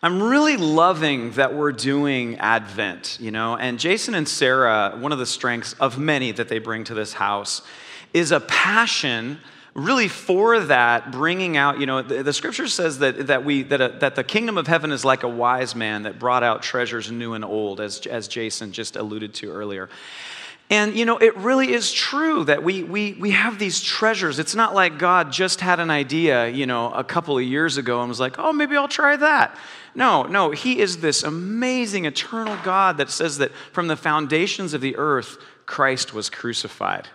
I'm really loving that we're doing Advent, you know, and Jason and Sarah, one of the strengths of many that they bring to this house is a passion really for that bringing out you know the, the scripture says that, that we that, a, that the kingdom of heaven is like a wise man that brought out treasures new and old as, as jason just alluded to earlier and you know, it really is true that we, we, we have these treasures. It's not like God just had an idea, you know, a couple of years ago and was like, oh, maybe I'll try that. No, no, He is this amazing eternal God that says that from the foundations of the earth, Christ was crucified.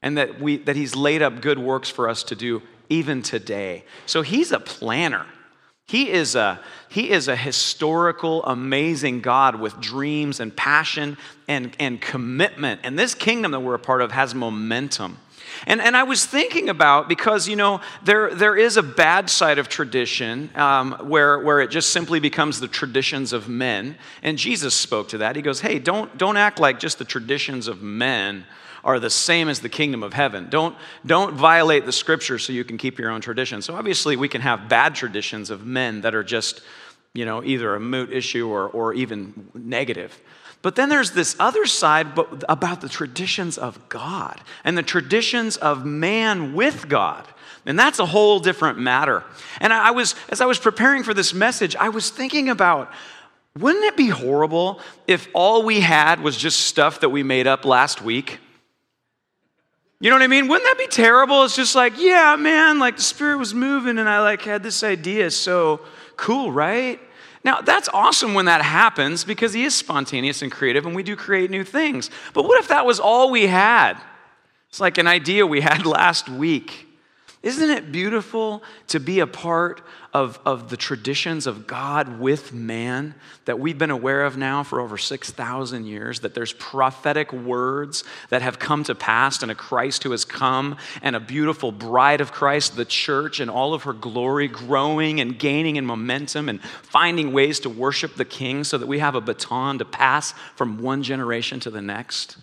And that, we, that He's laid up good works for us to do even today. So He's a planner. He is, a, he is a historical, amazing God with dreams and passion and, and commitment. And this kingdom that we're a part of has momentum. And, and I was thinking about, because, you know, there, there is a bad side of tradition um, where, where it just simply becomes the traditions of men. And Jesus spoke to that. He goes, hey, don't, don't act like just the traditions of men are the same as the kingdom of heaven. Don't, don't violate the scripture so you can keep your own tradition. So obviously, we can have bad traditions of men that are just, you know, either a moot issue or, or even negative. But then there's this other side about the traditions of God and the traditions of man with God. And that's a whole different matter. And I was, as I was preparing for this message, I was thinking about wouldn't it be horrible if all we had was just stuff that we made up last week? You know what I mean? Wouldn't that be terrible? It's just like, yeah, man, like the Spirit was moving and I like had this idea. So cool, right? Now, that's awesome when that happens because he is spontaneous and creative and we do create new things. But what if that was all we had? It's like an idea we had last week. Isn't it beautiful to be a part of, of the traditions of God with man that we've been aware of now for over 6,000 years? That there's prophetic words that have come to pass, and a Christ who has come, and a beautiful bride of Christ, the church, and all of her glory growing and gaining in momentum and finding ways to worship the King so that we have a baton to pass from one generation to the next?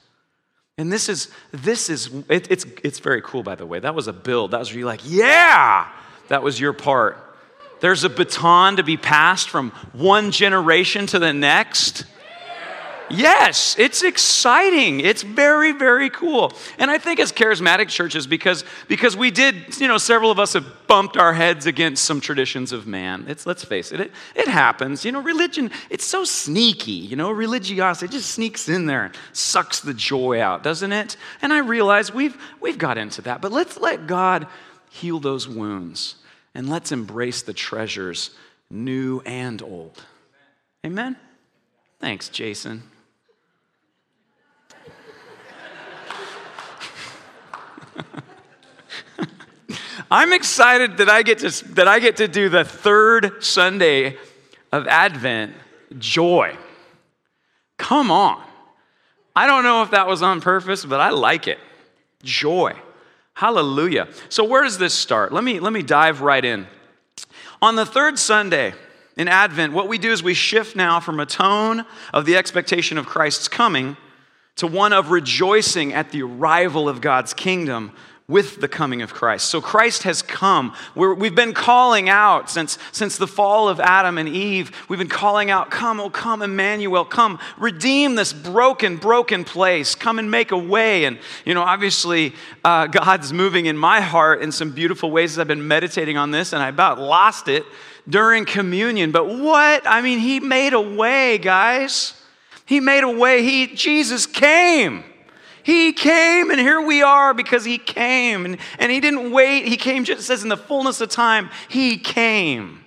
And this is, this is, it, it's, it's very cool, by the way. That was a build. That was where you're like, yeah, that was your part. There's a baton to be passed from one generation to the next. Yes, it's exciting. It's very, very cool. And I think as charismatic churches, because, because we did, you know, several of us have bumped our heads against some traditions of man. It's, let's face it, it, it happens. You know, religion, it's so sneaky. You know, religiosity just sneaks in there and sucks the joy out, doesn't it? And I realize we've, we've got into that. But let's let God heal those wounds and let's embrace the treasures, new and old. Amen? Thanks, Jason. I'm excited that I get to that I get to do the third Sunday of Advent joy. Come on. I don't know if that was on purpose, but I like it. Joy. Hallelujah. So where does this start? Let me let me dive right in. On the third Sunday in Advent, what we do is we shift now from a tone of the expectation of Christ's coming to one of rejoicing at the arrival of God's kingdom with the coming of Christ. So Christ has come. we have been calling out since, since the fall of Adam and Eve. We've been calling out, Come, oh, come, Emmanuel, come, redeem this broken, broken place. Come and make a way. And, you know, obviously, uh, God's moving in my heart in some beautiful ways as I've been meditating on this, and I about lost it during communion. But what? I mean, He made a way, guys. He made a way. He, Jesus came. He came, and here we are because He came. And, and He didn't wait. He came, just says, in the fullness of time, He came.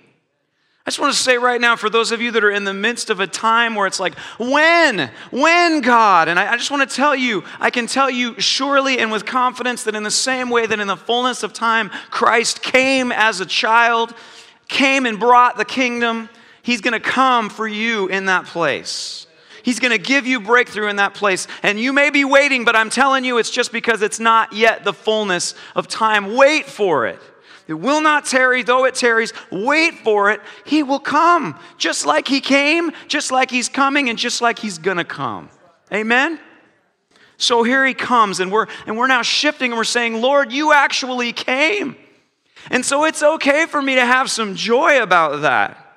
I just want to say right now, for those of you that are in the midst of a time where it's like, when? When, God? And I, I just want to tell you, I can tell you surely and with confidence that in the same way that in the fullness of time, Christ came as a child, came and brought the kingdom, He's going to come for you in that place. He's going to give you breakthrough in that place. And you may be waiting, but I'm telling you, it's just because it's not yet the fullness of time. Wait for it. It will not tarry, though it tarries. Wait for it. He will come, just like He came, just like He's coming, and just like He's going to come. Amen? So here He comes, and we're, and we're now shifting, and we're saying, Lord, you actually came. And so it's okay for me to have some joy about that.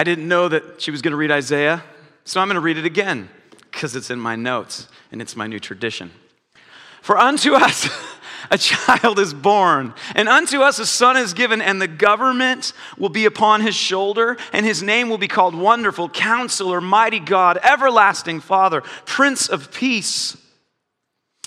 I didn't know that she was going to read Isaiah, so I'm going to read it again because it's in my notes and it's my new tradition. For unto us a child is born, and unto us a son is given, and the government will be upon his shoulder, and his name will be called Wonderful, Counselor, Mighty God, Everlasting Father, Prince of Peace.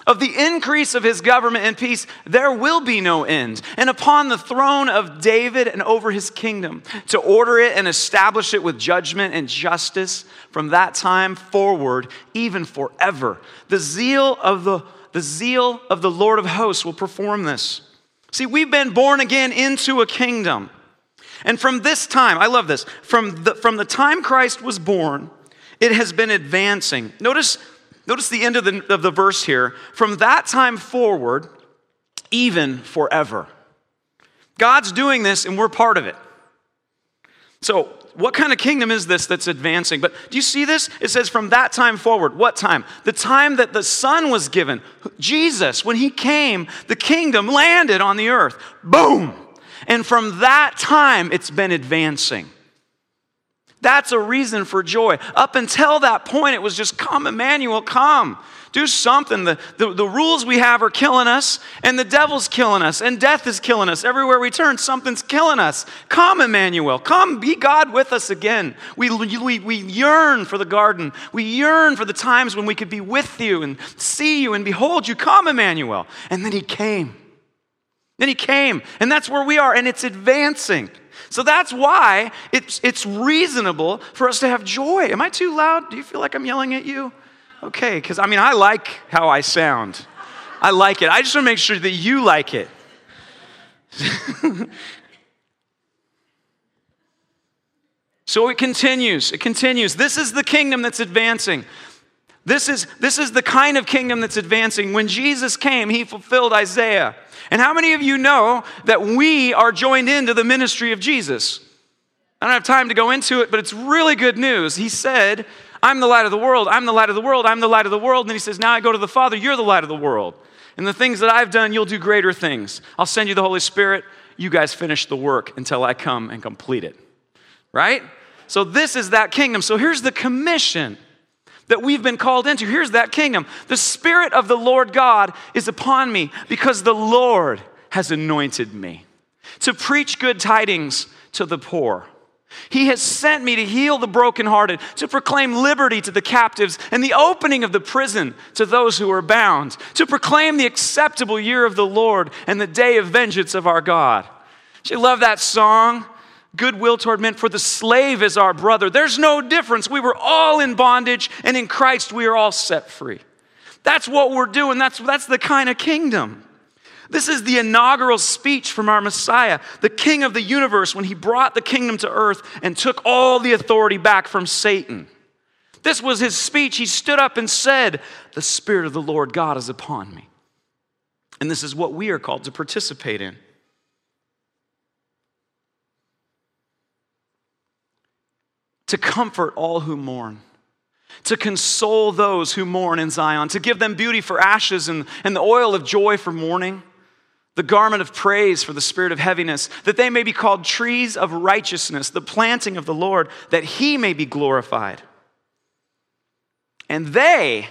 Of the increase of his government and peace, there will be no end. And upon the throne of David and over his kingdom, to order it and establish it with judgment and justice from that time forward, even forever. The zeal of the, the zeal of the Lord of hosts will perform this. See, we've been born again into a kingdom. And from this time, I love this, from the, from the time Christ was born, it has been advancing. Notice Notice the end of the, of the verse here. From that time forward, even forever. God's doing this and we're part of it. So, what kind of kingdom is this that's advancing? But do you see this? It says from that time forward. What time? The time that the Son was given. Jesus, when he came, the kingdom landed on the earth. Boom! And from that time, it's been advancing. That's a reason for joy. Up until that point, it was just come, Emmanuel, come. Do something. The, the, the, rules we have are killing us, and the devil's killing us, and death is killing us. Everywhere we turn, something's killing us. Come, Emmanuel. Come, be God with us again. We, we, we yearn for the garden. We yearn for the times when we could be with you and see you and behold you. Come, Emmanuel. And then he came. Then he came, and that's where we are, and it's advancing. So that's why it's, it's reasonable for us to have joy. Am I too loud? Do you feel like I'm yelling at you? Okay, because I mean, I like how I sound. I like it. I just want to make sure that you like it. so it continues. It continues. This is the kingdom that's advancing. This is, this is the kind of kingdom that's advancing. When Jesus came, he fulfilled Isaiah. And how many of you know that we are joined into the ministry of Jesus? I don't have time to go into it, but it's really good news. He said, I'm the light of the world, I'm the light of the world, I'm the light of the world. And then he says, Now I go to the Father, you're the light of the world. And the things that I've done, you'll do greater things. I'll send you the Holy Spirit. You guys finish the work until I come and complete it. Right? So, this is that kingdom. So, here's the commission that we've been called into. Here's that kingdom. The Spirit of the Lord God is upon me because the Lord has anointed me to preach good tidings to the poor. He has sent me to heal the brokenhearted, to proclaim liberty to the captives, and the opening of the prison to those who are bound, to proclaim the acceptable year of the Lord and the day of vengeance of our God. Do you love that song? Goodwill toward men, for the slave is our brother. There's no difference. We were all in bondage, and in Christ we are all set free. That's what we're doing. That's, that's the kind of kingdom. This is the inaugural speech from our Messiah, the King of the universe, when he brought the kingdom to earth and took all the authority back from Satan. This was his speech. He stood up and said, The Spirit of the Lord God is upon me. And this is what we are called to participate in. To comfort all who mourn, to console those who mourn in Zion, to give them beauty for ashes and, and the oil of joy for mourning, the garment of praise for the spirit of heaviness, that they may be called trees of righteousness, the planting of the Lord, that he may be glorified. And they,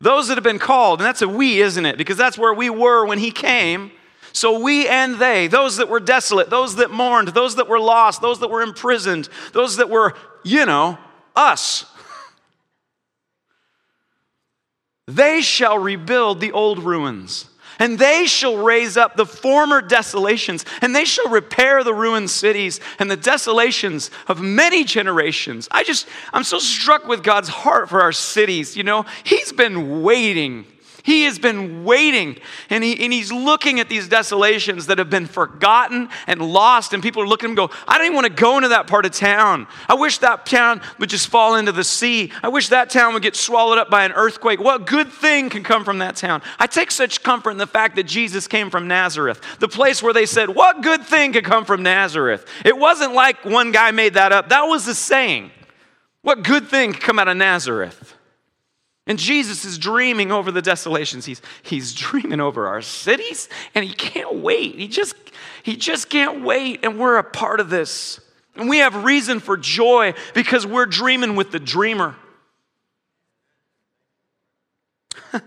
those that have been called, and that's a we, isn't it? Because that's where we were when he came. So we and they, those that were desolate, those that mourned, those that were lost, those that were imprisoned, those that were you know, us. They shall rebuild the old ruins, and they shall raise up the former desolations, and they shall repair the ruined cities and the desolations of many generations. I just, I'm so struck with God's heart for our cities. You know, He's been waiting he has been waiting and, he, and he's looking at these desolations that have been forgotten and lost. And people are looking at him and go, I don't even want to go into that part of town. I wish that town would just fall into the sea. I wish that town would get swallowed up by an earthquake. What good thing can come from that town? I take such comfort in the fact that Jesus came from Nazareth, the place where they said, What good thing could come from Nazareth? It wasn't like one guy made that up, that was the saying. What good thing could come out of Nazareth? And Jesus is dreaming over the desolations. He's, he's dreaming over our cities, and he can't wait. He just, he just can't wait, and we're a part of this. And we have reason for joy because we're dreaming with the dreamer.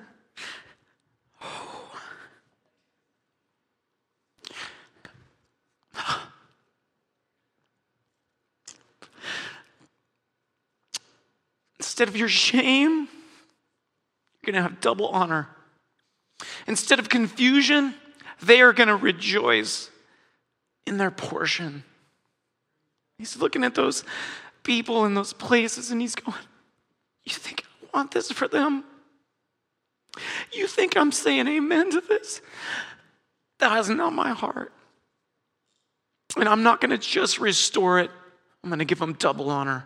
Instead of your shame, you're going to have double honor. Instead of confusion, they are going to rejoice in their portion. He's looking at those people in those places and he's going, You think I want this for them? You think I'm saying amen to this? That is not my heart. And I'm not going to just restore it, I'm going to give them double honor.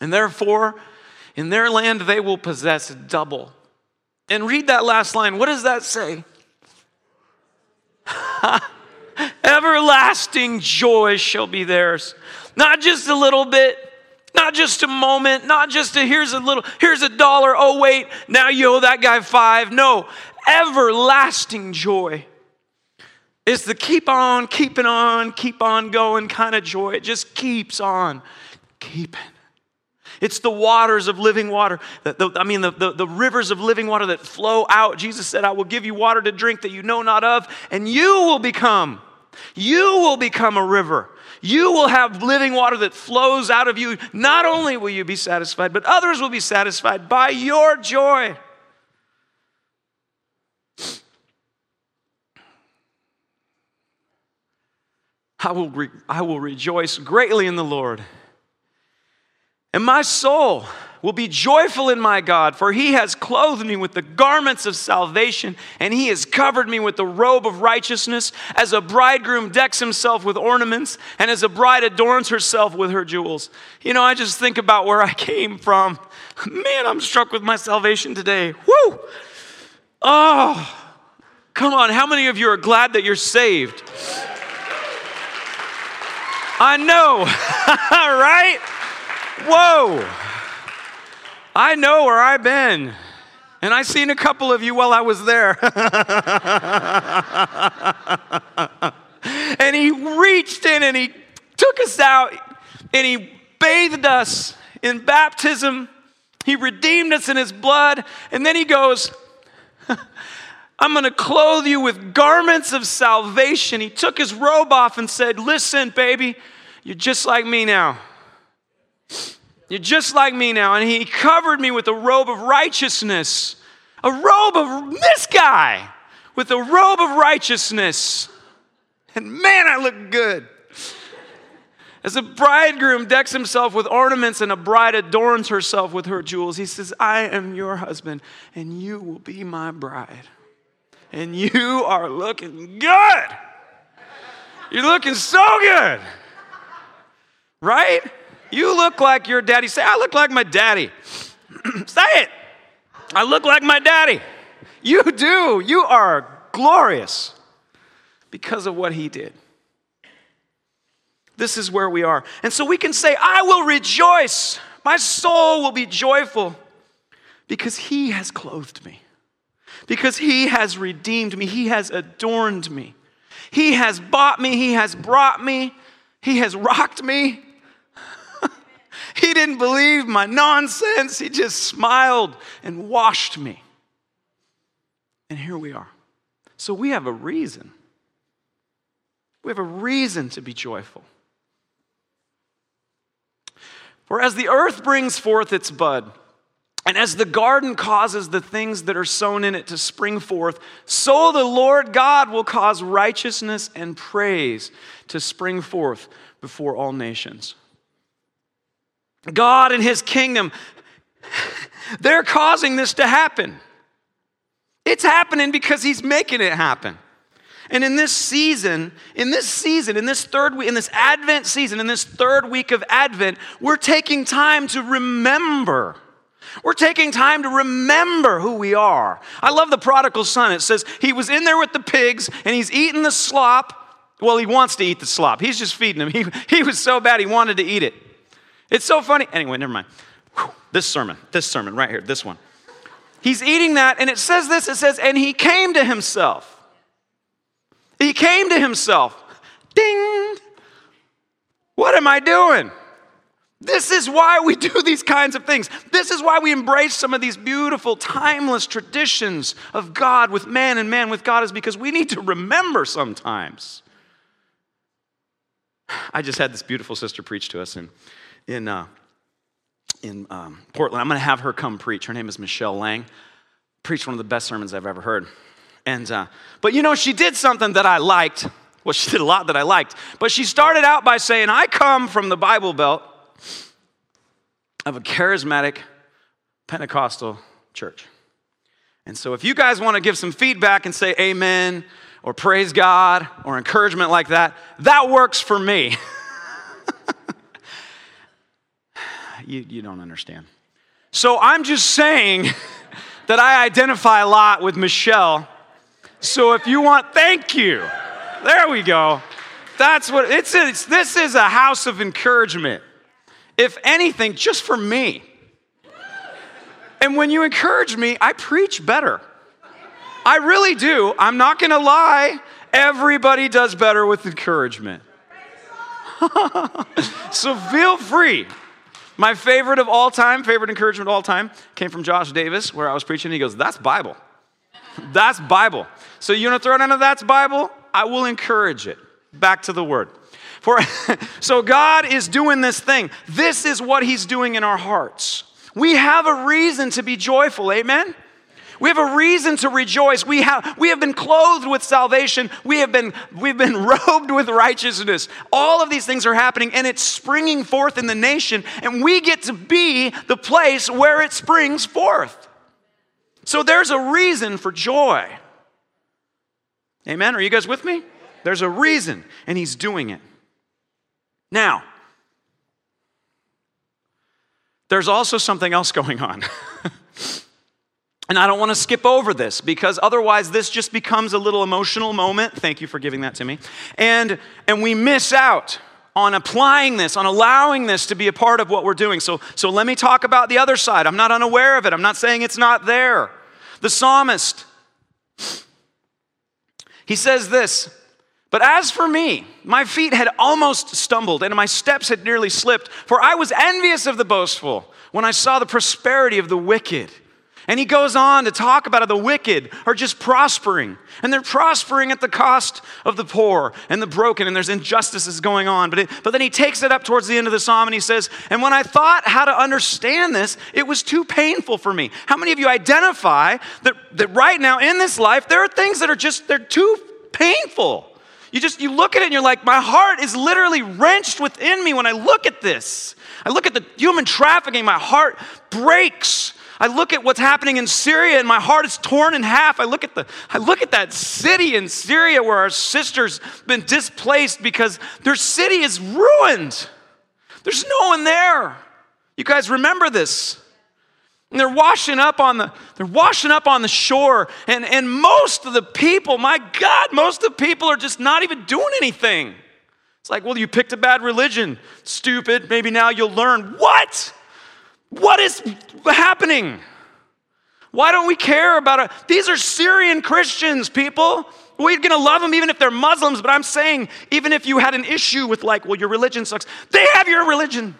And therefore, in their land, they will possess double. And read that last line. What does that say? Everlasting joy shall be theirs. Not just a little bit, not just a moment, not just a here's a little, here's a dollar. Oh, wait, now you owe that guy five. No, everlasting joy. It's the keep on, keeping on, keep on going kind of joy. It just keeps on keeping. It's the waters of living water. The, the, I mean, the, the, the rivers of living water that flow out. Jesus said, I will give you water to drink that you know not of, and you will become, you will become a river. You will have living water that flows out of you. Not only will you be satisfied, but others will be satisfied by your joy. I will, re- I will rejoice greatly in the Lord. And my soul will be joyful in my God, for he has clothed me with the garments of salvation, and he has covered me with the robe of righteousness, as a bridegroom decks himself with ornaments, and as a bride adorns herself with her jewels. You know, I just think about where I came from. Man, I'm struck with my salvation today. Woo! Oh, come on. How many of you are glad that you're saved? I know, right? Whoa! I know where I've been. And I seen a couple of you while I was there. and he reached in and he took us out and he bathed us in baptism. He redeemed us in his blood. And then he goes, I'm going to clothe you with garments of salvation. He took his robe off and said, Listen, baby, you're just like me now. You're just like me now. And he covered me with a robe of righteousness. A robe of this guy with a robe of righteousness. And man, I look good. As a bridegroom decks himself with ornaments and a bride adorns herself with her jewels, he says, I am your husband and you will be my bride. And you are looking good. You're looking so good. Right? You look like your daddy. Say, I look like my daddy. Say it. I look like my daddy. You do. You are glorious because of what he did. This is where we are. And so we can say, I will rejoice. My soul will be joyful because he has clothed me, because he has redeemed me, he has adorned me, he has bought me, he has brought me, he has rocked me. He didn't believe my nonsense. He just smiled and washed me. And here we are. So we have a reason. We have a reason to be joyful. For as the earth brings forth its bud, and as the garden causes the things that are sown in it to spring forth, so the Lord God will cause righteousness and praise to spring forth before all nations. God and His kingdom, they're causing this to happen. It's happening because He's making it happen. And in this season, in this season, in this third week, in this Advent season, in this third week of Advent, we're taking time to remember. We're taking time to remember who we are. I love the prodigal son. It says he was in there with the pigs and he's eating the slop. Well, he wants to eat the slop. He's just feeding them. He, he was so bad he wanted to eat it. It's so funny. Anyway, never mind. Whew, this sermon, this sermon right here, this one. He's eating that, and it says this it says, and he came to himself. He came to himself. Ding! What am I doing? This is why we do these kinds of things. This is why we embrace some of these beautiful, timeless traditions of God with man and man with God, is because we need to remember sometimes. I just had this beautiful sister preach to us in, in, uh, in um, Portland. I'm going to have her come preach. Her name is Michelle Lang. Preached one of the best sermons I've ever heard. And, uh, but you know, she did something that I liked. Well, she did a lot that I liked. But she started out by saying, I come from the Bible Belt of a charismatic Pentecostal church. And so, if you guys want to give some feedback and say amen or praise God or encouragement like that, that works for me. you, you don't understand. So, I'm just saying that I identify a lot with Michelle. So, if you want, thank you. There we go. That's what it's, it's this is a house of encouragement if anything, just for me. And when you encourage me, I preach better. I really do. I'm not going to lie. Everybody does better with encouragement. so feel free. My favorite of all time, favorite encouragement of all time, came from Josh Davis, where I was preaching. He goes, That's Bible. That's Bible. So you want to throw it into that's Bible? I will encourage it. Back to the word. For so God is doing this thing. This is what he's doing in our hearts. We have a reason to be joyful. Amen. We have a reason to rejoice. We have, we have been clothed with salvation. We have been, we've been robed with righteousness. All of these things are happening and it's springing forth in the nation, and we get to be the place where it springs forth. So there's a reason for joy. Amen? Are you guys with me? There's a reason, and he's doing it. Now, there's also something else going on. And I don't want to skip over this because otherwise this just becomes a little emotional moment. Thank you for giving that to me. And and we miss out on applying this, on allowing this to be a part of what we're doing. So so let me talk about the other side. I'm not unaware of it. I'm not saying it's not there. The psalmist he says this but as for me, my feet had almost stumbled and my steps had nearly slipped, for I was envious of the boastful when I saw the prosperity of the wicked. And he goes on to talk about how the wicked are just prospering, and they're prospering at the cost of the poor and the broken, and there's injustices going on. But, it, but then he takes it up towards the end of the psalm and he says, And when I thought how to understand this, it was too painful for me. How many of you identify that, that right now in this life, there are things that are just, they're too painful? You just you look at it and you're like, my heart is literally wrenched within me when I look at this. I look at the human trafficking, my heart breaks. I look at what's happening in Syria and my heart is torn in half. I look at the I look at that city in Syria where our sisters been displaced because their city is ruined. There's no one there. You guys remember this? And they're washing up on the they're washing up on the shore and and most of the people my god most of the people are just not even doing anything it's like well you picked a bad religion stupid maybe now you'll learn what what is happening why don't we care about it these are syrian christians people we're going to love them even if they're muslims but i'm saying even if you had an issue with like well your religion sucks they have your religion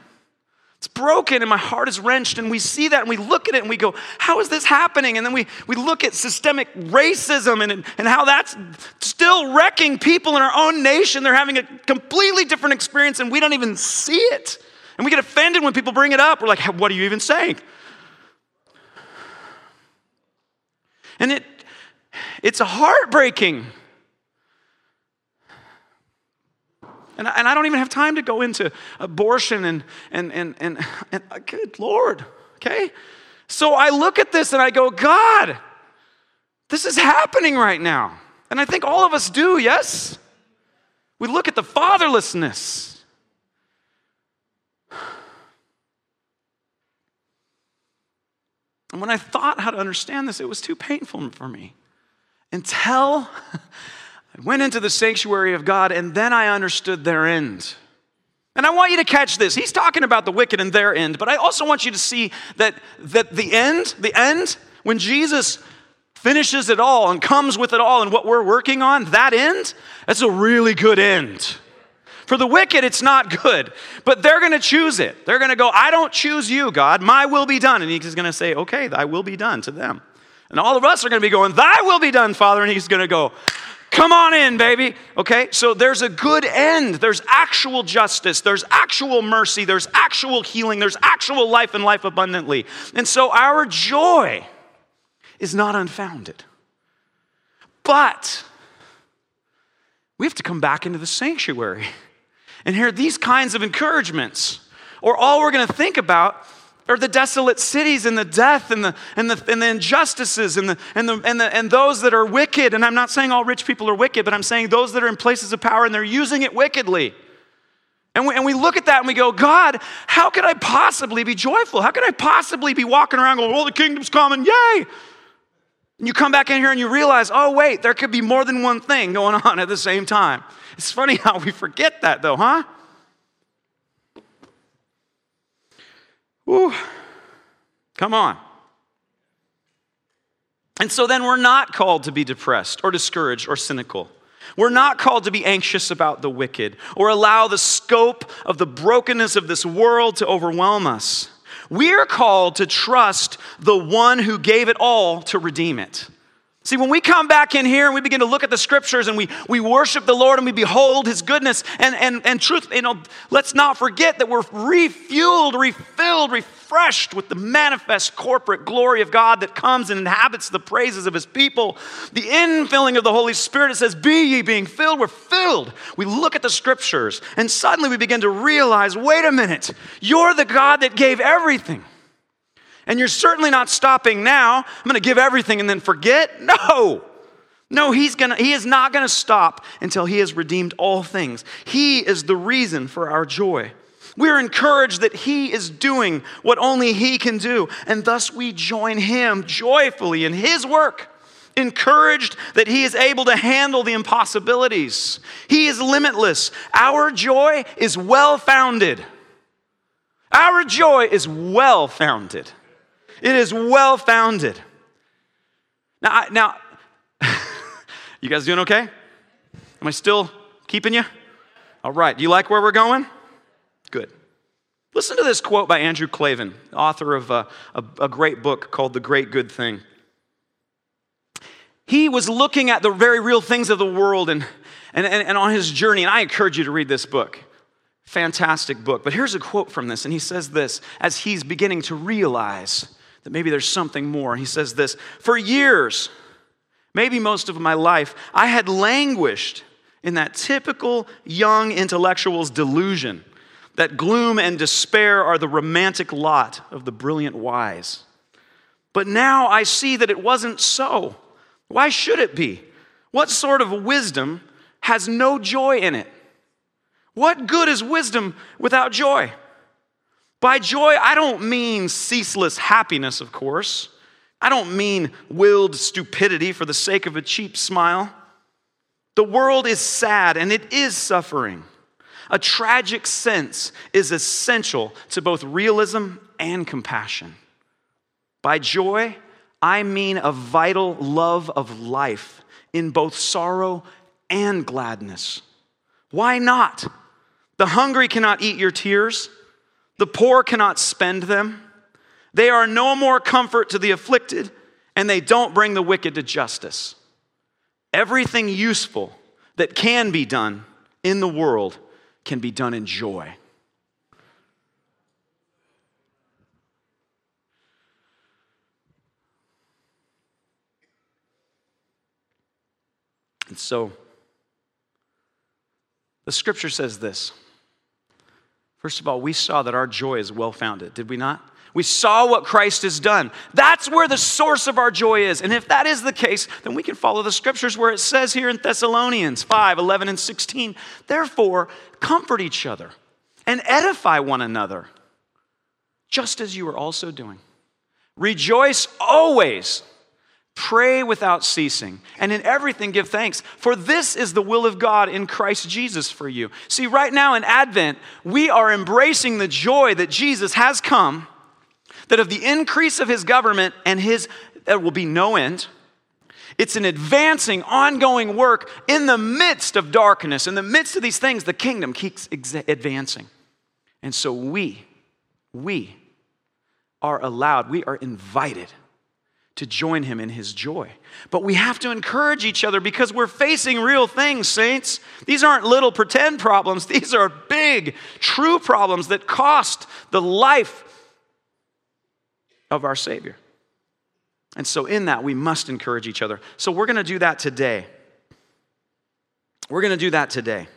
it's broken and my heart is wrenched. And we see that and we look at it and we go, How is this happening? And then we, we look at systemic racism and, and how that's still wrecking people in our own nation. They're having a completely different experience and we don't even see it. And we get offended when people bring it up. We're like, What are you even saying? And it, it's heartbreaking. And, and I don't even have time to go into abortion and, and, and, and, and uh, good Lord, okay? So I look at this and I go, God, this is happening right now. And I think all of us do, yes? We look at the fatherlessness. And when I thought how to understand this, it was too painful for me. Until I went into the sanctuary of God, and then I understood their end. And I want you to catch this. He's talking about the wicked and their end, but I also want you to see that, that the end, the end, when Jesus finishes it all and comes with it all and what we're working on, that end, that's a really good end. For the wicked, it's not good, but they're going to choose it. They're going to go, I don't choose you, God. My will be done. And he's going to say, Okay, thy will be done to them. And all of us are going to be going, Thy will be done, Father. And he's going to go, Come on in, baby. Okay, so there's a good end. There's actual justice. There's actual mercy. There's actual healing. There's actual life and life abundantly. And so our joy is not unfounded. But we have to come back into the sanctuary and hear these kinds of encouragements, or all we're going to think about are the desolate cities and the death and the, and the, and the injustices and, the, and, the, and, the, and those that are wicked. And I'm not saying all rich people are wicked, but I'm saying those that are in places of power and they're using it wickedly. And we, and we look at that and we go, God, how could I possibly be joyful? How could I possibly be walking around going, oh, the kingdom's coming, yay! And you come back in here and you realize, oh, wait, there could be more than one thing going on at the same time. It's funny how we forget that, though, huh? Whew. Come on. And so then we're not called to be depressed or discouraged or cynical. We're not called to be anxious about the wicked or allow the scope of the brokenness of this world to overwhelm us. We're called to trust the one who gave it all to redeem it. See, when we come back in here and we begin to look at the scriptures and we, we worship the Lord and we behold his goodness and, and, and truth, you know, let's not forget that we're refueled, refilled, refreshed with the manifest corporate glory of God that comes and inhabits the praises of his people. The infilling of the Holy Spirit, it says, Be ye being filled. We're filled. We look at the scriptures and suddenly we begin to realize wait a minute, you're the God that gave everything. And you're certainly not stopping now. I'm going to give everything and then forget. No. No, he's gonna, he is not going to stop until he has redeemed all things. He is the reason for our joy. We're encouraged that he is doing what only he can do, and thus we join him joyfully in his work. Encouraged that he is able to handle the impossibilities. He is limitless. Our joy is well founded. Our joy is well founded. It is well founded. Now, I, now, you guys doing okay? Am I still keeping you? All right. Do you like where we're going? Good. Listen to this quote by Andrew Klavan, author of a, a, a great book called The Great Good Thing. He was looking at the very real things of the world and, and, and, and on his journey, and I encourage you to read this book. Fantastic book. But here's a quote from this, and he says this as he's beginning to realize that maybe there's something more. He says this For years, maybe most of my life, I had languished in that typical young intellectual's delusion that gloom and despair are the romantic lot of the brilliant wise. But now I see that it wasn't so. Why should it be? What sort of wisdom has no joy in it? What good is wisdom without joy? By joy, I don't mean ceaseless happiness, of course. I don't mean willed stupidity for the sake of a cheap smile. The world is sad and it is suffering. A tragic sense is essential to both realism and compassion. By joy, I mean a vital love of life in both sorrow and gladness. Why not? The hungry cannot eat your tears. The poor cannot spend them. They are no more comfort to the afflicted, and they don't bring the wicked to justice. Everything useful that can be done in the world can be done in joy. And so, the scripture says this First of all, we saw that our joy is well founded, did we not? We saw what Christ has done. That's where the source of our joy is. And if that is the case, then we can follow the scriptures where it says here in Thessalonians 5 11 and 16, therefore, comfort each other and edify one another, just as you are also doing. Rejoice always. Pray without ceasing, and in everything give thanks, for this is the will of God in Christ Jesus for you. See, right now in Advent, we are embracing the joy that Jesus has come, that of the increase of his government and his, there will be no end. It's an advancing, ongoing work in the midst of darkness. In the midst of these things, the kingdom keeps advancing. And so we, we are allowed, we are invited to join him in his joy. But we have to encourage each other because we're facing real things, saints. These aren't little pretend problems, these are big, true problems that cost the life of our Savior. And so, in that, we must encourage each other. So, we're going to do that today. We're going to do that today.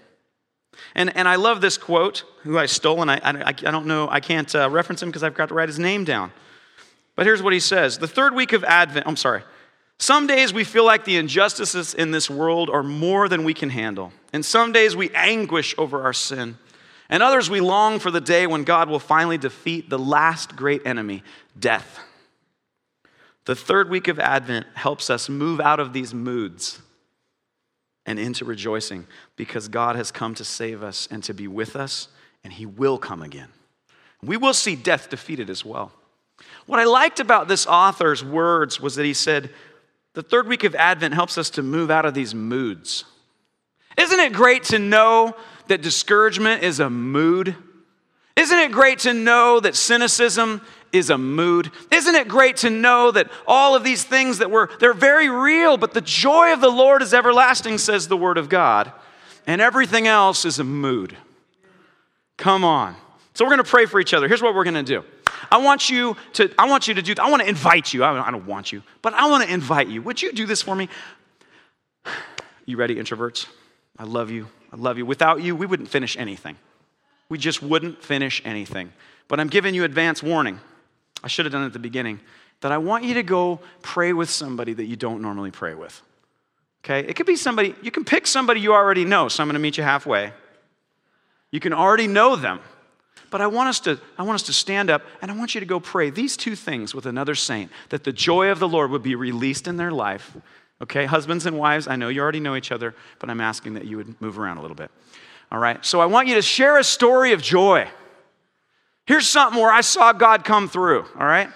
And, and I love this quote, who I stole, and I, I, I don't know, I can't uh, reference him because I've got to write his name down. But here's what he says The third week of Advent, I'm sorry. Some days we feel like the injustices in this world are more than we can handle. And some days we anguish over our sin. And others we long for the day when God will finally defeat the last great enemy, death. The third week of Advent helps us move out of these moods and into rejoicing because God has come to save us and to be with us, and He will come again. We will see death defeated as well. What I liked about this author's words was that he said, the third week of Advent helps us to move out of these moods. Isn't it great to know that discouragement is a mood? Isn't it great to know that cynicism is a mood? Isn't it great to know that all of these things that were, they're very real, but the joy of the Lord is everlasting, says the Word of God, and everything else is a mood. Come on. So we're going to pray for each other. Here's what we're going to do. I want you to, I want you to do, I want to invite you. I don't, want you, but I want to invite you. Would you do this for me? You ready, introverts? I love you. I love you. Without you, we wouldn't finish anything. We just wouldn't finish anything. But I'm giving you advance warning. I should have done it at the beginning. That I want you to go pray with somebody that you don't normally pray with. Okay? It could be somebody, you can pick somebody you already know. So I'm going to meet you halfway. You can already know them. But I want us to, I want us to stand up and I want you to go pray these two things with another saint that the joy of the Lord would be released in their life. Okay, husbands and wives, I know you already know each other, but I'm asking that you would move around a little bit. All right, so I want you to share a story of joy. Here's something where I saw God come through, all right?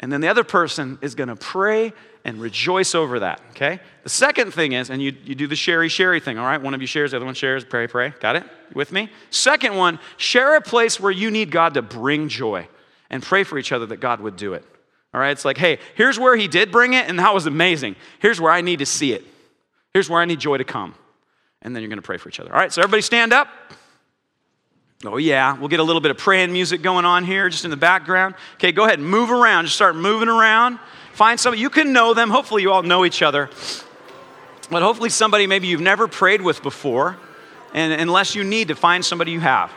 And then the other person is gonna pray and rejoice over that, okay? The second thing is, and you, you do the sherry sherry thing, all right? One of you shares, the other one shares, pray, pray. Got it? You with me? Second one, share a place where you need God to bring joy and pray for each other that God would do it. All right? It's like, hey, here's where He did bring it, and that was amazing. Here's where I need to see it. Here's where I need joy to come. And then you're to pray for each other. All right, so everybody stand up. Oh, yeah. We'll get a little bit of praying music going on here just in the background. Okay, go ahead and move around. Just start moving around. Find somebody, you can know them. Hopefully, you all know each other. But hopefully, somebody maybe you've never prayed with before. And unless you need to find somebody you have.